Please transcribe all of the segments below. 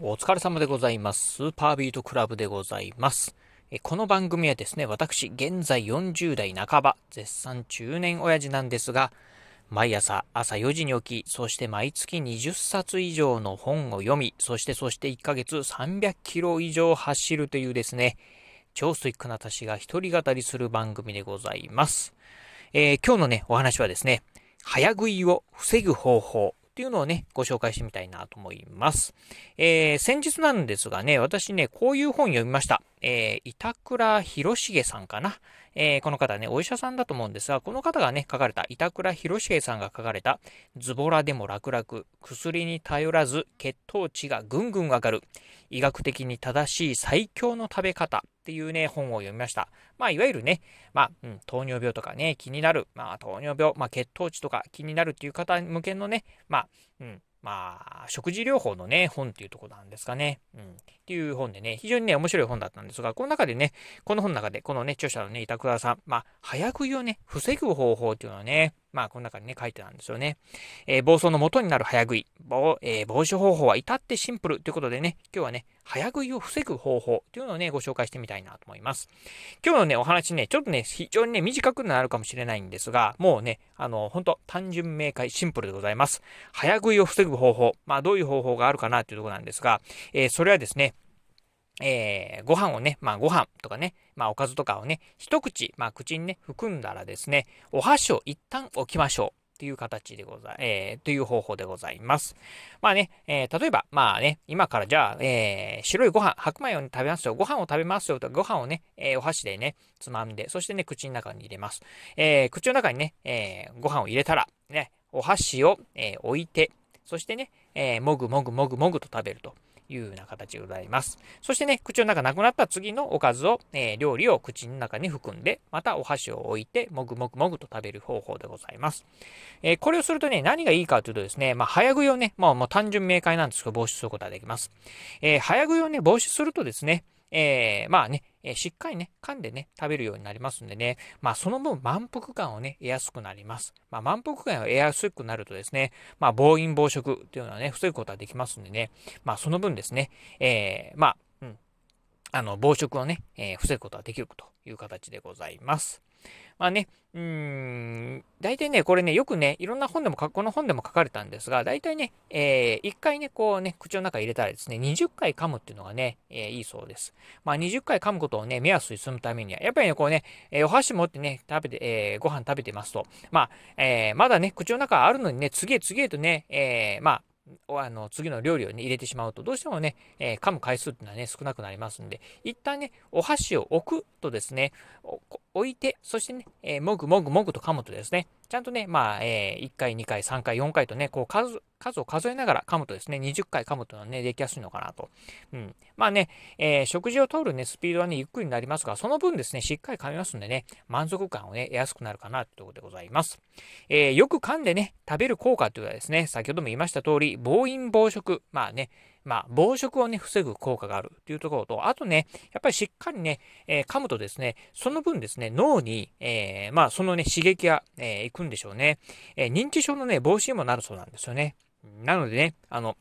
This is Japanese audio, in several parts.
お疲れ様でございます。スーパービートクラブでございます。この番組はですね、私、現在40代半ば、絶賛中年親父なんですが、毎朝朝4時に起き、そして毎月20冊以上の本を読み、そしてそして1ヶ月300キロ以上走るというですね、超スイックな私が一人語りする番組でございます。えー、今日のね、お話はですね、早食いを防ぐ方法っていうのをね、ご紹介してみたいなと思います。えー、先日なんですがね、私ね、こういう本読みました。えー、板倉博重さんかな。えー、この方ね、お医者さんだと思うんですが、この方がね、書かれた、板倉博重さんが書かれた、ズボラでも楽々、薬に頼らず血糖値がぐんぐん上がる、医学的に正しい最強の食べ方っていうね、本を読みました。まあ、いわゆるね、まあ、うん、糖尿病とかね、気になる、まあ、糖尿病、まあ、血糖値とか気になるっていう方向けのね、まあ、うん、まあ、食事療法のね、本っていうとこなんですかね。うん。っていう本でね、非常にね、面白い本だったんですが、この中でね、この本の中で、このね、著者のね、板倉さん、まあ、早食いをね、防ぐ方法っていうのはね、まあ、この中にね、書いてたんですよね。えー、暴走の元になる早食い、防,、えー、防止方法は至ってシンプルということでね、今日はね、早食いを防ぐ方法というのをね、ご紹介してみたいなと思います。今日のね、お話ね、ちょっとね、非常にね、短くなるかもしれないんですが、もうね、あの、本当単純明快、シンプルでございます。早食いを防ぐ方法、まあ、どういう方法があるかなというところなんですが、えー、それはですね、えー、ご飯をね、まあご飯とかね、まあおかずとかをね、一口、まあ口にね、含んだらですね、お箸を一旦置きましょう。という形でござい、えー、という方法でございます。まあね、えー、例えば、まあね、今からじゃあ、えー、白いご飯、白米を、食べますよ、ご飯を食べますよと、ご飯をね、えー、お箸でね、つまんで、そしてね、口の中に入れます。えー、口の中にね、えー、ご飯を入れたら、ね、お箸を、えー、置いて、そしてね、えー、もぐもぐもぐもぐと食べると。いうような形でございます。そしてね、口の中なくなった次のおかずを、えー、料理を口の中に含んで、またお箸を置いて、もぐもぐもぐと食べる方法でございます。えー、これをするとね、何がいいかというとですね、まあ、早食いをね、まあ、もう単純明快なんですけど、防止することができます。えー、早食いをね、防止するとですね、えー、まあね、えー、しっかりね、噛んでね、食べるようになりますんでね、まあその分満腹感をね、得やすくなります。まあ満腹感を得やすくなるとですね、まあ暴飲暴食っていうのはね、防ぐことはできますんでね、まあその分ですね、えー、まあ、あの、暴食をね、えー、防ぐことができるという形でございます。まあね、うーん、大体ね、これね、よくね、いろんな本でもこの本でも書かれたんですが、大体ね、えー、1回ね、こうね、口の中入れたらですね、20回噛むっていうのがね、えー、いいそうです。まあ、20回噛むことをね、目安にするためには、やっぱりね、こうね、えー、お箸持ってね、食べて、えー、ご飯食べてますと、まあ、えー、まだね、口の中あるのにね、次へ次へとね、えー、まあ、あの次の料理を、ね、入れてしまうと、どうしてもね、えー、噛む回数っていうのはね、少なくなりますんで、一旦ね、お箸を置くとですね、置いて、そしてね、えー、もぐもぐもぐと噛むとですね、ちゃんとね、まあ、えー、1回、2回、3回、4回とね、こう数、数を数えながら噛むとですね、20回噛むというのはね、できやすいのかなと。うん。まあね、えー、食事を通るね、スピードはね、ゆっくりになりますが、その分ですね、しっかり噛みますんでね、満足感をね、得やすくなるかなということでございます。えー、よく噛んでね、食べる効果というのはですね、先ほども言いました通り、暴飲暴食。まあね、まあ、暴食をね、防ぐ効果があるというところと、あとね、やっぱりしっかりね、えー、噛むとですね、その分ですね、脳に、えー、まあ、そのね、刺激が、えー、いくんでしょうね。え、認知症のね、防止にもなるそうなんですよね。なのでね、あの、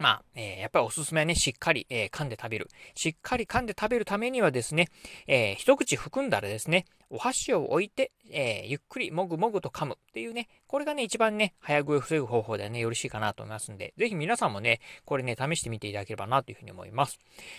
まあ、えー、やっぱりおすすめはね、しっかり、えー、噛んで食べる。しっかり噛んで食べるためにはですね、えー、一口含んだらですね、お箸を置いて、えゆっくりもぐもぐと噛むっていうね、これがね、一番ね、早食いを防ぐ方法ではね、よろしいかなと思いますんで、ぜひ皆さんもね、これね、試してみていただければなというふうに思います。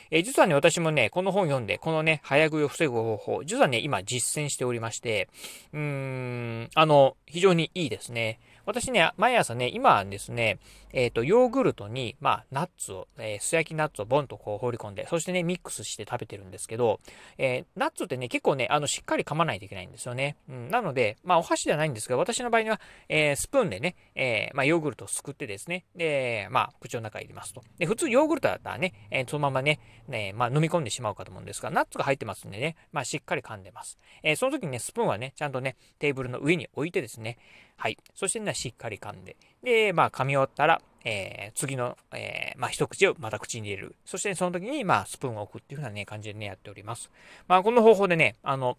え実はね、私もね、この本読んで、このね、早食いを防ぐ方法、実はね、今実践しておりまして、うーん、あの、非常にいいですね。私ね、毎朝ね、今はですね、えっ、ー、と、ヨーグルトに、まあ、ナッツを、えー、素焼きナッツをボンとこう放り込んで、そしてね、ミックスして食べてるんですけど、えー、ナッツってね、結構ね、あの、しっかり噛まないといけないんですよね。うん、なので、まあ、お箸じゃないんですが、私の場合には、えスプーンでね、えまあ、ヨーグルトをすくってですね、で、まあ、口の中に入れますと。で、普通ヨーグルトだったらね、えそのままね、ね、まあ、飲み込んでしまうかと思うんですが、ナッツが入ってますんでね、まあ、しっかり噛んでます。えその時にね、スプーンはね、ちゃんとね、テーブルの上に置いてですね、はい。そしてね、しっかり噛んで。で、まあ、噛み終わったら、えー、次の、えー、まあ、一口をまた口に入れる。そして、ねその時に、まあ、スプーンを置くっていうふうなね、感じでね、やっております。まあ、この方法でね、あの、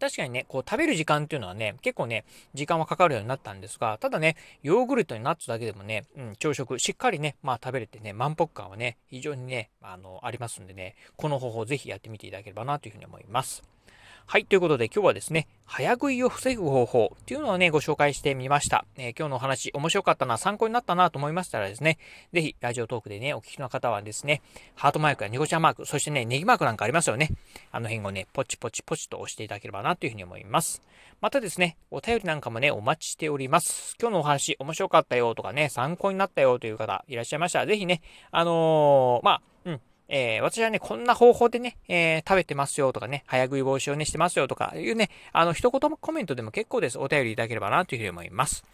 確かにね、こう食べる時間っていうのはね、結構ね、時間はかかるようになったんですが、ただね、ヨーグルトにナッツだけでもね、うん、朝食しっかりね、まあ食べれてね、満腹感はね、非常にね、あの、ありますんでね、この方法ぜひやってみていただければなというふうに思います。はい。ということで今日はですね、早食いを防ぐ方法っていうのをね、ご紹介してみました。えー、今日のお話面白かったな、参考になったなと思いましたらですね、ぜひラジオトークでね、お聞きの方はですね、ハートマークやニコちゃんマーク、そしてね、ネギマークなんかありますよね。あの辺をね、ポチポチポチと押していただければなというふうに思います。またですね、お便りなんかもね、お待ちしております。今日のお話面白かったよとかね、参考になったよという方いらっしゃいましたら、ぜひね、あのー、まあ、うん、えー、私はね、こんな方法でね、えー、食べてますよとかね、早食い防止をね、してますよとかいうね、あの、一言コメントでも結構です。お便りいただければなというふうに思います。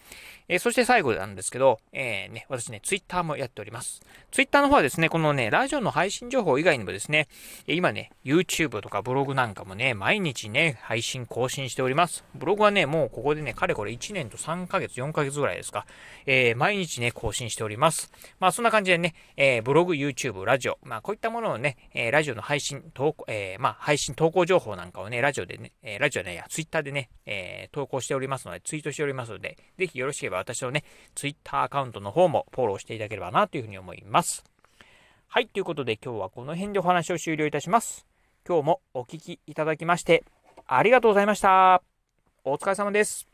えー、そして最後なんですけど、えー、ね、私ね、ツイッターもやっております。ツイッターの方はですね、このね、ラジオの配信情報以外にもですね、今ね、YouTube とかブログなんかもね、毎日ね、配信更新しております。ブログはね、もうここでね、かれこれ1年と3ヶ月、4ヶ月ぐらいですか、えー、毎日ね、更新しております。まあ、そんな感じでね、えー、ブログ、YouTube、ラジオ、まあ、こういったったものをね、えー、ラジオの配信、投稿、えー、まあ、配信、投稿情報なんかをね、ラジオでね、えー、ラジオね、や、ツイッターでね、え、投稿しておりますので、ツイートしておりますので、ぜひよろしければ私のね、ツイッターアカウントの方もフォローしていただければなというふうに思います。はい、ということで今日はこの辺でお話を終了いたします。今日もお聴きいただきまして、ありがとうございました。お疲れ様です。